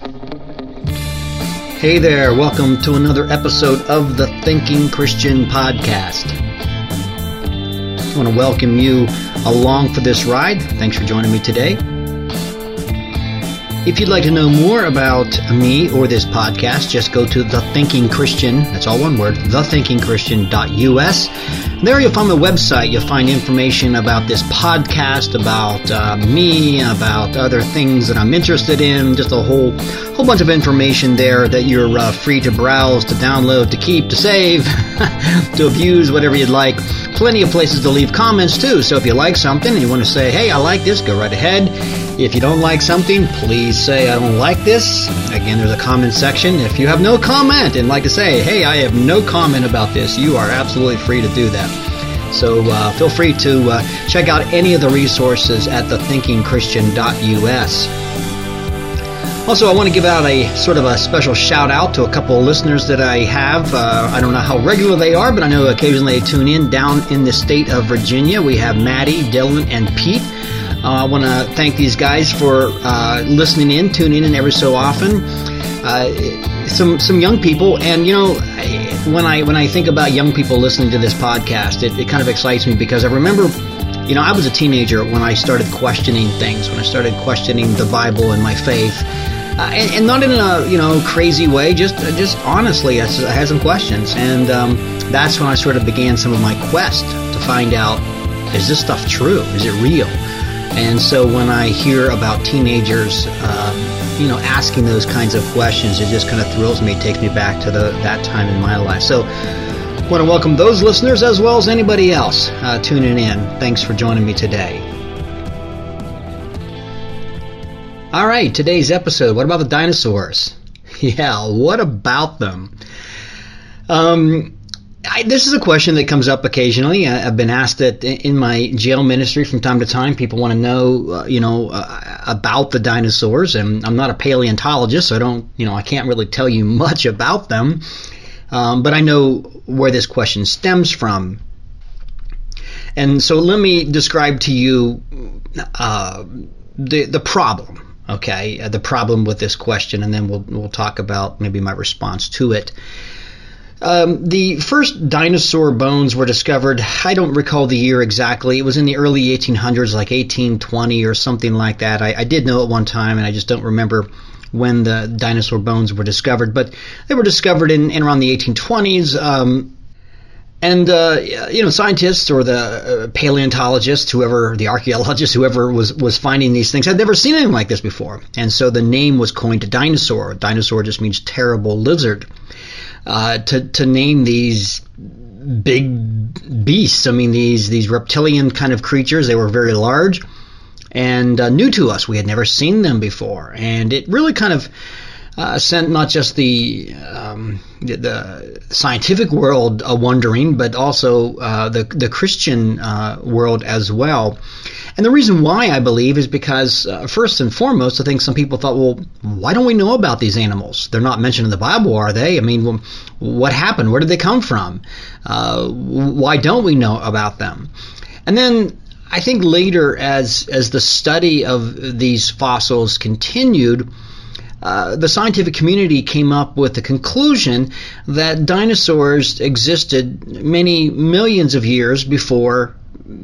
Hey there, welcome to another episode of the Thinking Christian Podcast. I want to welcome you along for this ride. Thanks for joining me today. If you'd like to know more about me or this podcast, just go to The Thinking Christian, that's all one word, thethinkingchristian.us. There you'll find my website. You'll find information about this podcast, about uh, me, about other things that I'm interested in, just a whole whole bunch of information there that you're uh, free to browse, to download, to keep, to save, to abuse, whatever you'd like. Plenty of places to leave comments too. So if you like something and you want to say, hey, I like this, go right ahead. If you don't like something, please say, I don't like this. Again, there's a comment section. If you have no comment and like to say, hey, I have no comment about this, you are absolutely free to do that. So uh, feel free to uh, check out any of the resources at thethinkingchristian.us. Also, I want to give out a sort of a special shout out to a couple of listeners that I have. Uh, I don't know how regular they are, but I know occasionally they tune in down in the state of Virginia. We have Maddie, Dylan, and Pete. Uh, I want to thank these guys for uh, listening in, tuning in every so often. Uh, some some young people, and you know, when I when I think about young people listening to this podcast, it, it kind of excites me because I remember, you know, I was a teenager when I started questioning things, when I started questioning the Bible and my faith. Uh, and, and, not in a you know crazy way, just just honestly, I, I had some questions, and um, that's when I sort of began some of my quest to find out: is this stuff true? Is it real? And so when I hear about teenagers, uh, you know, asking those kinds of questions, it just kind of thrills me. It takes me back to the, that time in my life. So I want to welcome those listeners as well as anybody else uh, tuning in. Thanks for joining me today. All right, today's episode. What about the dinosaurs? Yeah, what about them? Um, I, this is a question that comes up occasionally. I, have been asked that in my jail ministry from time to time. People want to know, uh, you know, uh, about the dinosaurs, and I'm not a paleontologist, so I don't, you know, I can't really tell you much about them. Um, but I know where this question stems from, and so let me describe to you uh, the the problem. Okay, uh, the problem with this question, and then we'll we'll talk about maybe my response to it. Um, the first dinosaur bones were discovered. I don't recall the year exactly. It was in the early 1800s, like 1820 or something like that. I, I did know at one time, and I just don't remember when the dinosaur bones were discovered. But they were discovered in, in around the 1820s. Um, and uh, you know, scientists or the uh, paleontologists, whoever the archaeologists, whoever was was finding these things, had never seen anything like this before, and so the name was coined to dinosaur. Dinosaur just means terrible lizard uh, to to name these big beasts. I mean, these these reptilian kind of creatures. They were very large and uh, new to us. We had never seen them before, and it really kind of uh, sent not just the um, the, the, scientific world a wondering, but also uh, the the Christian uh, world as well. And the reason why I believe is because, uh, first and foremost, I think some people thought, well, why don't we know about these animals? They're not mentioned in the Bible, are they? I mean, what happened? Where did they come from? Uh, why don't we know about them? And then I think later, as as the study of these fossils continued, uh, the scientific community came up with the conclusion that dinosaurs existed many millions of years before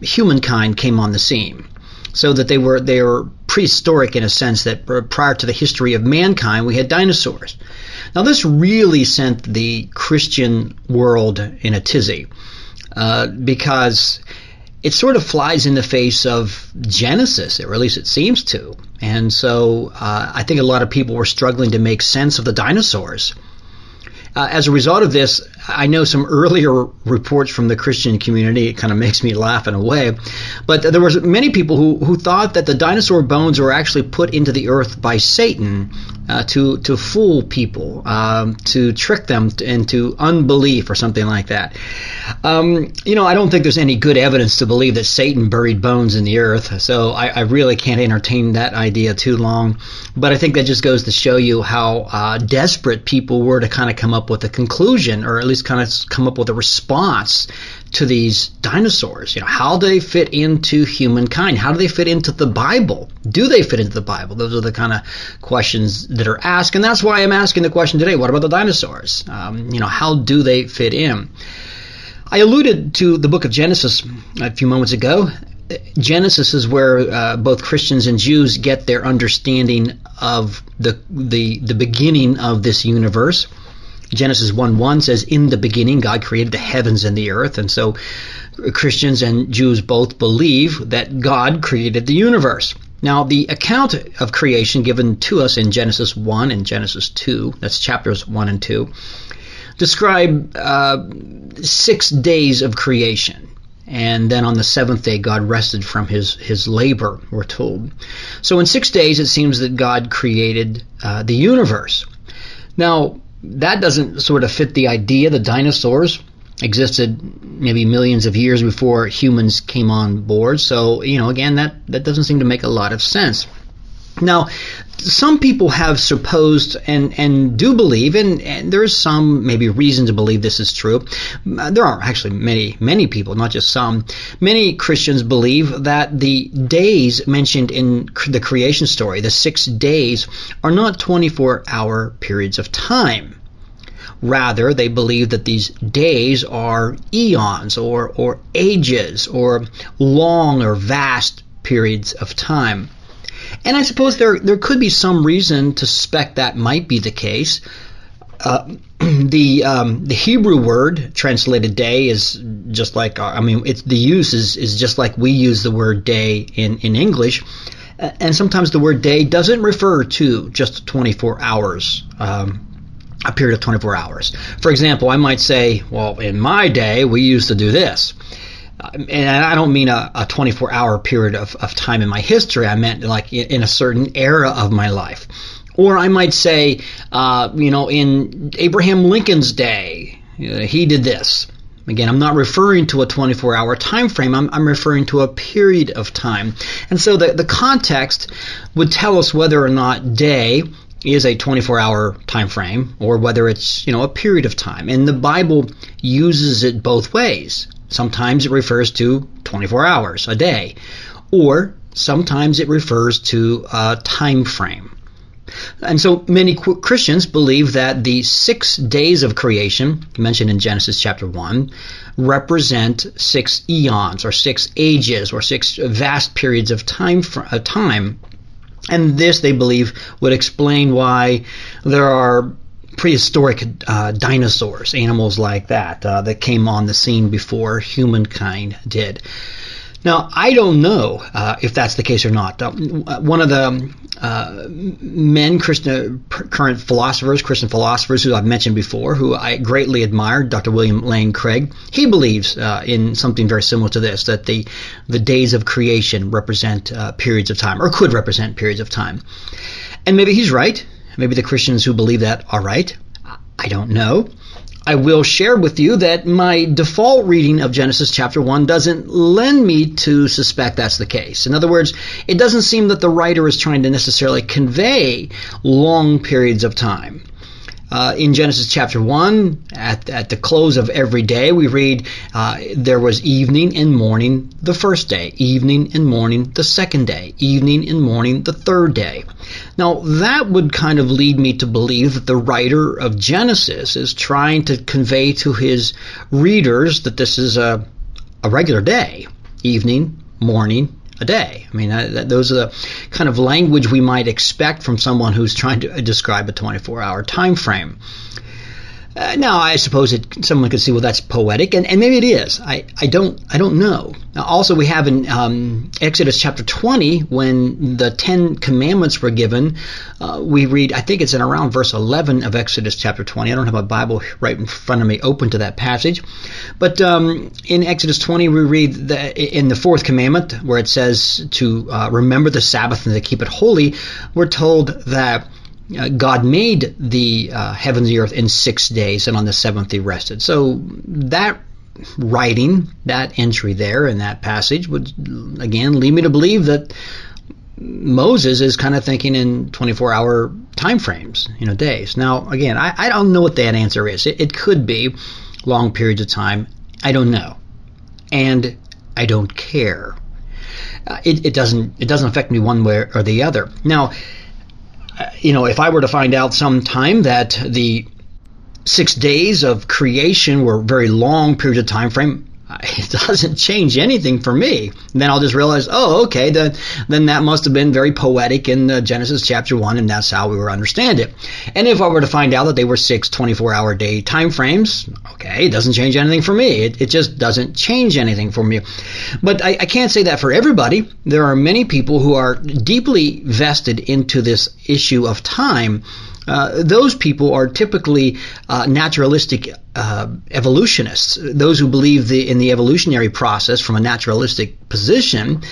humankind came on the scene. So that they were they were prehistoric in a sense that prior to the history of mankind we had dinosaurs. Now this really sent the Christian world in a tizzy uh, because it sort of flies in the face of Genesis, or at least it seems to. And so uh, I think a lot of people were struggling to make sense of the dinosaurs. Uh, as a result of this, I know some earlier reports from the Christian community. It kind of makes me laugh in a way, but there was many people who, who thought that the dinosaur bones were actually put into the earth by Satan uh, to to fool people, um, to trick them into unbelief or something like that. Um, you know, I don't think there's any good evidence to believe that Satan buried bones in the earth, so I, I really can't entertain that idea too long. But I think that just goes to show you how uh, desperate people were to kind of come up with a conclusion, or at least kind of come up with a response to these dinosaurs? You know, how do they fit into humankind? How do they fit into the Bible? Do they fit into the Bible? Those are the kind of questions that are asked, and that's why I'm asking the question today. What about the dinosaurs? Um, you know, how do they fit in? I alluded to the book of Genesis a few moments ago. Genesis is where uh, both Christians and Jews get their understanding of the the the beginning of this universe. Genesis 1 1 says, In the beginning, God created the heavens and the earth. And so Christians and Jews both believe that God created the universe. Now, the account of creation given to us in Genesis 1 and Genesis 2, that's chapters 1 and 2, describe uh, six days of creation. And then on the seventh day, God rested from his, his labor, we're told. So in six days, it seems that God created uh, the universe. Now, that doesn't sort of fit the idea the dinosaurs existed maybe millions of years before humans came on board. So, you know, again, that, that doesn't seem to make a lot of sense. Now, some people have supposed and, and do believe, and, and there's some maybe reason to believe this is true. Uh, there are actually many, many people, not just some. Many Christians believe that the days mentioned in the creation story, the six days, are not 24 hour periods of time. Rather, they believe that these days are eons or, or ages or long or vast periods of time. And I suppose there there could be some reason to suspect that might be the case. Uh, the um, the Hebrew word translated day is just like I mean it's the use is, is just like we use the word day in in English, and sometimes the word day doesn't refer to just 24 hours. Um, a period of 24 hours. For example, I might say, well, in my day, we used to do this and I don't mean a, a 24 hour period of, of time in my history. I meant like in a certain era of my life. Or I might say, uh, you know, in Abraham Lincoln's day, he did this. Again, I'm not referring to a 24 hour time frame, I'm, I'm referring to a period of time. And so the, the context would tell us whether or not day is a 24 hour time frame or whether it's, you know, a period of time. And the Bible uses it both ways. Sometimes it refers to 24 hours, a day, or sometimes it refers to a time frame. And so many Christians believe that the six days of creation, mentioned in Genesis chapter 1, represent six eons or six ages or six vast periods of time. Uh, time. And this, they believe, would explain why there are prehistoric uh, dinosaurs, animals like that, uh, that came on the scene before humankind did. Now, I don't know uh, if that's the case or not. Uh, one of the uh, men, Christian, current philosophers, Christian philosophers who I've mentioned before, who I greatly admire, Dr. William Lane Craig, he believes uh, in something very similar to this, that the, the days of creation represent periods of time, or could represent periods of time. And maybe he's right. Maybe the Christians who believe that are right. I don't know. I will share with you that my default reading of Genesis chapter 1 doesn't lend me to suspect that's the case. In other words, it doesn't seem that the writer is trying to necessarily convey long periods of time. Uh, in Genesis chapter 1, at, at the close of every day, we read uh, there was evening and morning the first day, evening and morning the second day, evening and morning the third day. Now, that would kind of lead me to believe that the writer of Genesis is trying to convey to his readers that this is a, a regular day, evening, morning, a day. I mean, uh, those are the kind of language we might expect from someone who's trying to describe a 24-hour time frame. Uh, now, I suppose it, someone could say, well, that's poetic, and, and maybe it is. I, I don't I don't know. Now, also, we have in um, Exodus chapter 20, when the Ten Commandments were given, uh, we read, I think it's in around verse 11 of Exodus chapter 20. I don't have a Bible right in front of me open to that passage. But um, in Exodus 20, we read the, in the fourth commandment, where it says to uh, remember the Sabbath and to keep it holy, we're told that uh, God made the uh, heavens and the earth in six days, and on the seventh he rested. So that writing, that entry there in that passage, would again lead me to believe that Moses is kind of thinking in 24 hour time frames, you know, days. Now, again, I, I don't know what that answer is. It, it could be long periods of time. I don't know. and I don't care. Uh, it, it doesn't it doesn't affect me one way or the other. Now, you know, if I were to find out sometime that the six days of creation were a very long period of time frame, it doesn't change anything for me. And then I'll just realize, oh, okay, then then that must have been very poetic in uh, Genesis chapter one, and that's how we were understand it. And if I were to find out that they were six 24-hour day time frames, okay, it doesn't change anything for me. It, it just doesn't change anything for me. But I, I can't say that for everybody. There are many people who are deeply vested into this issue of time uh, those people are typically uh, naturalistic uh, evolutionists, those who believe the, in the evolutionary process from a naturalistic position.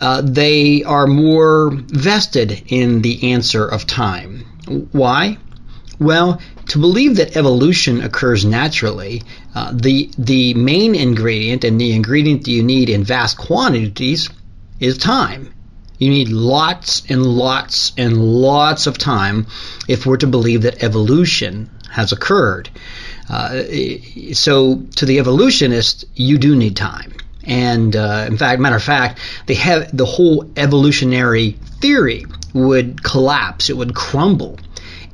Uh, they are more vested in the answer of time. Why? Well, to believe that evolution occurs naturally, uh, the the main ingredient and the ingredient that you need in vast quantities is time. You need lots and lots and lots of time if we're to believe that evolution has occurred. Uh, so, to the evolutionist, you do need time. And uh, in fact, matter of fact, they have the whole evolutionary theory would collapse. It would crumble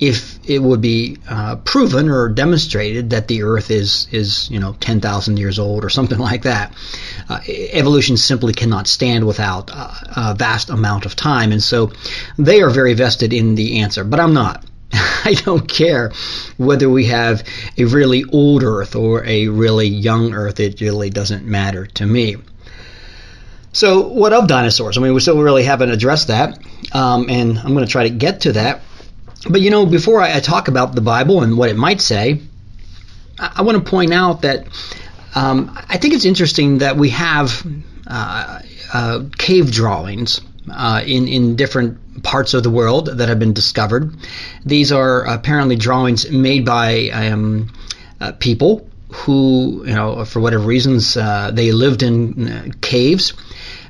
if it would be uh, proven or demonstrated that the Earth is is you know 10,000 years old or something like that. Uh, evolution simply cannot stand without uh, a vast amount of time, and so they are very vested in the answer. But I'm not. I don't care whether we have a really old Earth or a really young Earth. It really doesn't matter to me. So, what of dinosaurs? I mean, we still really haven't addressed that, um, and I'm going to try to get to that but you know, before I, I, talk about the Bible and what it might say, I, I want to point out that um, I think it's interesting that we have uh, uh, cave drawings uh, in in different parts of the world that have been discovered. These are apparently drawings made by um, uh, people who, you know, for whatever reasons, uh, they lived in uh, caves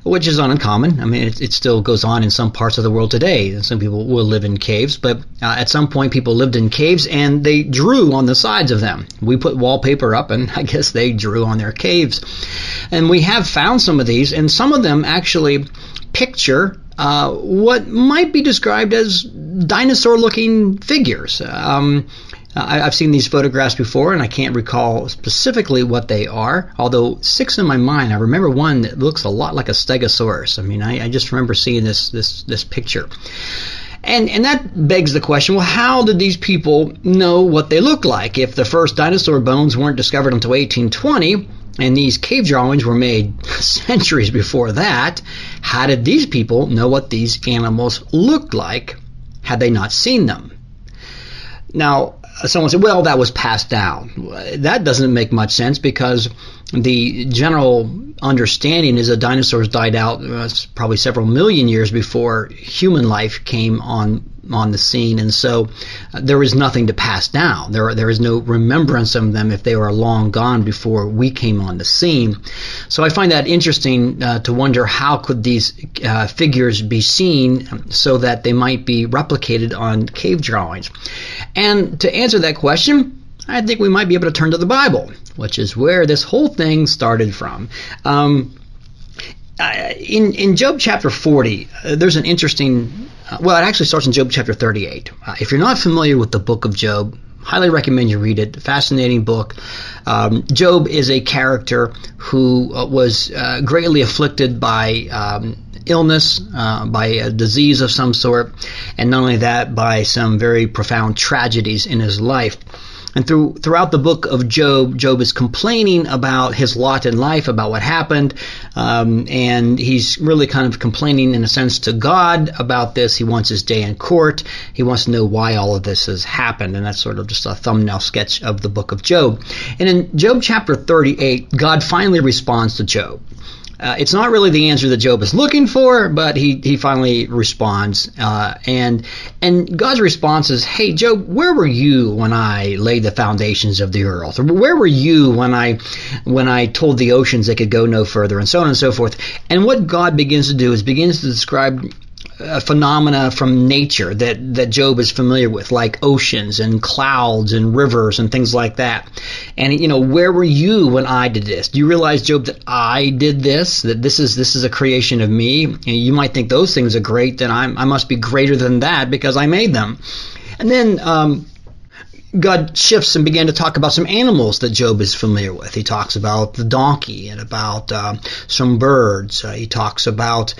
which is uncommon. I mean, it, it, still goes on in some parts of the world today. Some people will live in caves, but uh, at some point, people lived in caves and they drew on the sides of them. We put wallpaper up, and I guess they drew on their caves. And we have found some of these, and some of them actually picture uh, what might be described as dinosaur-looking figures. Um, Uh, I, have seen these photographs before, and I can't recall specifically what they are. Although six in my mind, I remember one that looks a lot like a Stegosaurus. I mean, I, I just remember seeing this this this picture. And, and that begs the question well, how did these people know what they looked like? If the first dinosaur bones weren't discovered until 1820, and these cave drawings were made centuries before that, how did these people know what these animals looked like had they not seen them? Now, someone said, well, that was passed down. That doesn't make much sense because the general understanding is that dinosaurs died out uh, probably several million years before human life came on on the scene, and so uh, there is nothing to pass down. There there is no remembrance of them if they were long gone before we came on the scene. So I find that interesting uh, to wonder how could these uh, figures be seen so that they might be replicated on cave drawings. And to answer that question, I think we might be able to turn to the Bible, which is where this whole thing started from. Um, in in Job chapter 40, uh, there's an interesting. Uh, well, it actually starts in Job chapter 38. Uh, if you're not familiar with the book of Job, highly recommend you read it. Fascinating book. Um, Job is a character who uh, was uh, greatly afflicted by um, illness, uh, by a disease of some sort, and not only that, by some very profound tragedies in his life. And through, throughout the book of Job, Job is complaining about his lot in life, about what happened, um, and he's really kind of complaining in a sense to God about this. He wants his day in court. He wants to know why all of this has happened, and that's sort of just a thumbnail sketch of the book of Job. And in Job chapter 38, God finally responds to Job. Uh, it's not really the answer that Job is looking for, but he, he finally responds. Uh, and and God's response is, Hey, Job, where were you when I laid the foundations of the earth? Where were you when I when I told the oceans they could go no further, and so on and so forth. And what God begins to do is begins to describe uh, phenomena from nature that, that Job is familiar with, like oceans and clouds and rivers and things like that. And you know, where were you when I did this? Do you realize, Job, that I did this? That this is this is a creation of me? And you might think those things are great. Then I'm, I must be greater than that because I made them. And then um, God shifts and began to talk about some animals that Job is familiar with. He talks about the donkey and about uh, some birds. Uh, he talks about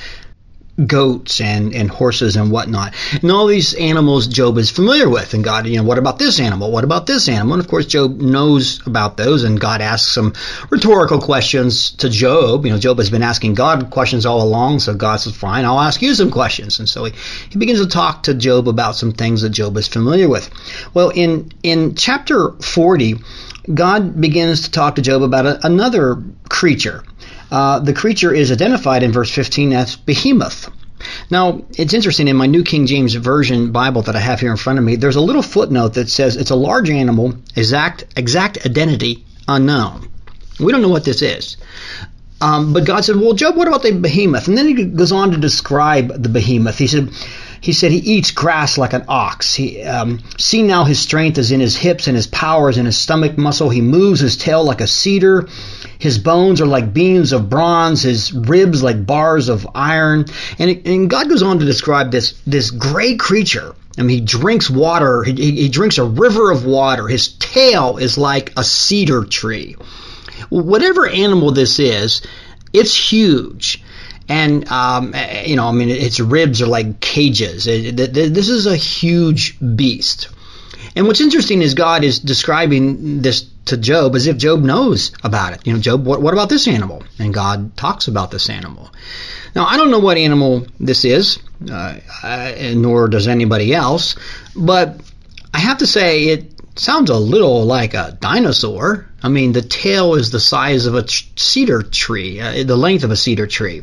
goats and, and horses and whatnot. And all these animals Job is familiar with. And God, you know, what about this animal? What about this animal? And of course, Job knows about those. And God asks some rhetorical questions to Job. You know, Job has been asking God questions all along. So God says, fine, I'll ask you some questions. And so he, he begins to talk to Job about some things that Job is familiar with. Well, in, in chapter 40, God begins to talk to Job about a, another creature uh, the creature is identified in verse 15 as behemoth. Now, it's interesting in my New King James Version Bible that I have here in front of me, there's a little footnote that says it's a large animal, exact, exact identity unknown. We don't know what this is. Um, but God said, Well, Job, what about the behemoth? And then he goes on to describe the behemoth. He said, he said he eats grass like an ox. He, um, see now his strength is in his hips and his power is in his stomach muscle. He moves his tail like a cedar. His bones are like beams of bronze. His ribs like bars of iron. And, and God goes on to describe this this gray creature. I mean, he drinks water. He, he drinks a river of water. His tail is like a cedar tree. Whatever animal this is, it's huge and um, you know, I mean, its ribs are like cages. This is a huge beast. And what's interesting is God is describing this to Job as if Job knows about it. You know, Job, what, what about this animal? And God talks about this animal. Now, I don't know what animal this is, uh, nor does anybody else, but I have to say it sounds a little like a dinosaur. I mean, the tail is the size of a cedar tree, uh, the length of a cedar tree.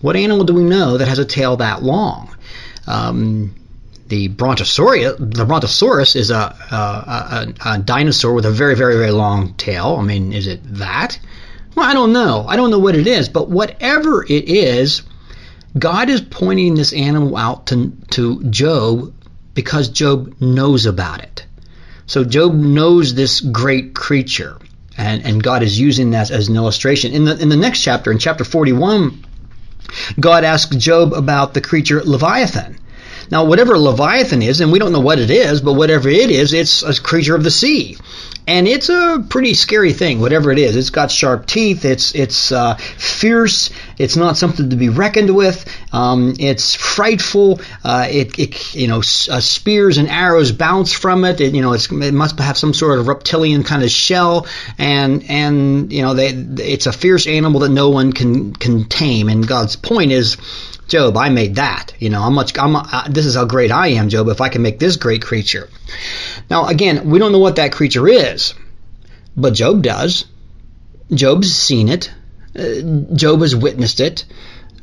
What animal do we know that has a tail that long? Um, the brontosaurus, the brontosaurus is a, a, a, a, dinosaur with a very, very, very long tail. I mean, is it that? Well, I don't know. I don't know what it is, but whatever it is, God is pointing this animal out to, to Job because Job knows about it. So Job knows this great creature, and, and God is using that as an illustration. In the in the next chapter, in chapter 41, God asks Job about the creature Leviathan. Now, whatever Leviathan is, and we don't know what it is, but whatever it is, it's a creature of the sea. And it's a pretty scary thing, whatever it is. It's got sharp teeth. It's it's uh, fierce. It's not something to be reckoned with. Um, it's frightful. Uh, it, it, you know uh, spears and arrows bounce from it. it you know it must have some sort of reptilian kind of shell, and and you know they, it's a fierce animal that no one can can tame. And God's point is Job, I made that. You know, how much? I'm, uh, this is how great I am, Job. If I can make this great creature. Now, again, we don't know what that creature is, but Job does. Job's seen it. Uh, Job has witnessed it.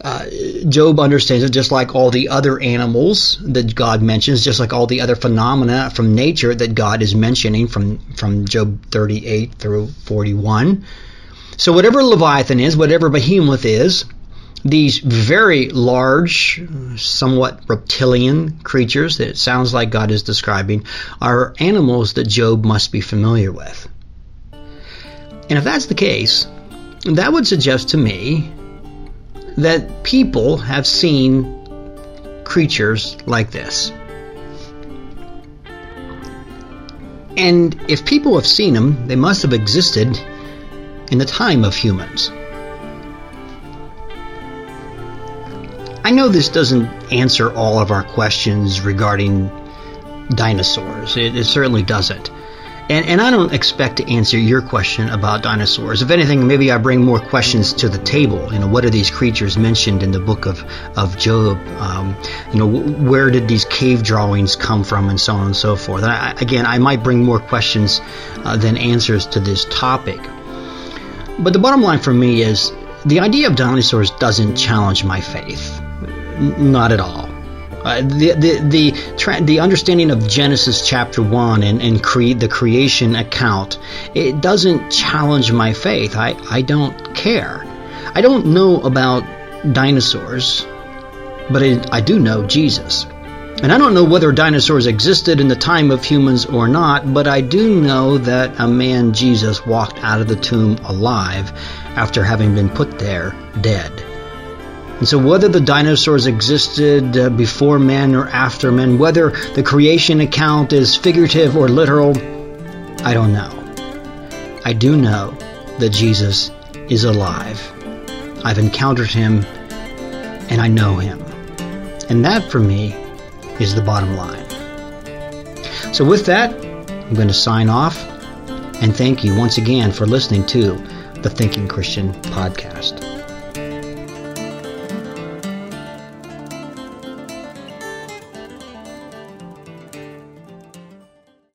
Uh, Job understands it just like all the other animals that God mentions, just like all the other phenomena from nature that God is mentioning from, from Job 38 through 41. So whatever Leviathan is, whatever Behemoth is, these very large, somewhat reptilian creatures that it sounds like God is describing are animals that Job must be familiar with. And if that's the case, that would suggest to me that people have seen creatures like this. And if people have seen them, they must have existed in the time of humans. Know this doesn't answer all of our questions regarding dinosaurs. It, it certainly doesn't. And, and I don't expect to answer your question about dinosaurs. If anything, maybe I bring more questions to the table. You know, what are these creatures mentioned in the book of, of Job? Um, you know, where did these cave drawings come from and so on and so forth. And I, again, I might bring more questions uh, than answers to this topic. But the bottom line for me is the idea of dinosaurs doesn't challenge my faith not at all. Uh, the the the, the understanding of Genesis chapter one and and cre- the creation account it doesn't challenge my faith. I I don't care. I don't know about dinosaurs, but I, I do know Jesus. And I don't know whether dinosaurs existed in the time of humans or not, but I do know that a man, Jesus, walked out of the tomb alive after having been put there dead. And so, whether the dinosaurs existed uh, before men or after men, whether the creation account is figurative or literal, I don't know. I do know that Jesus is alive. I've encountered him and I know him. And that for me is the bottom line. So, with that, I'm going to sign off and thank you once again for listening to the Thinking Christian podcast.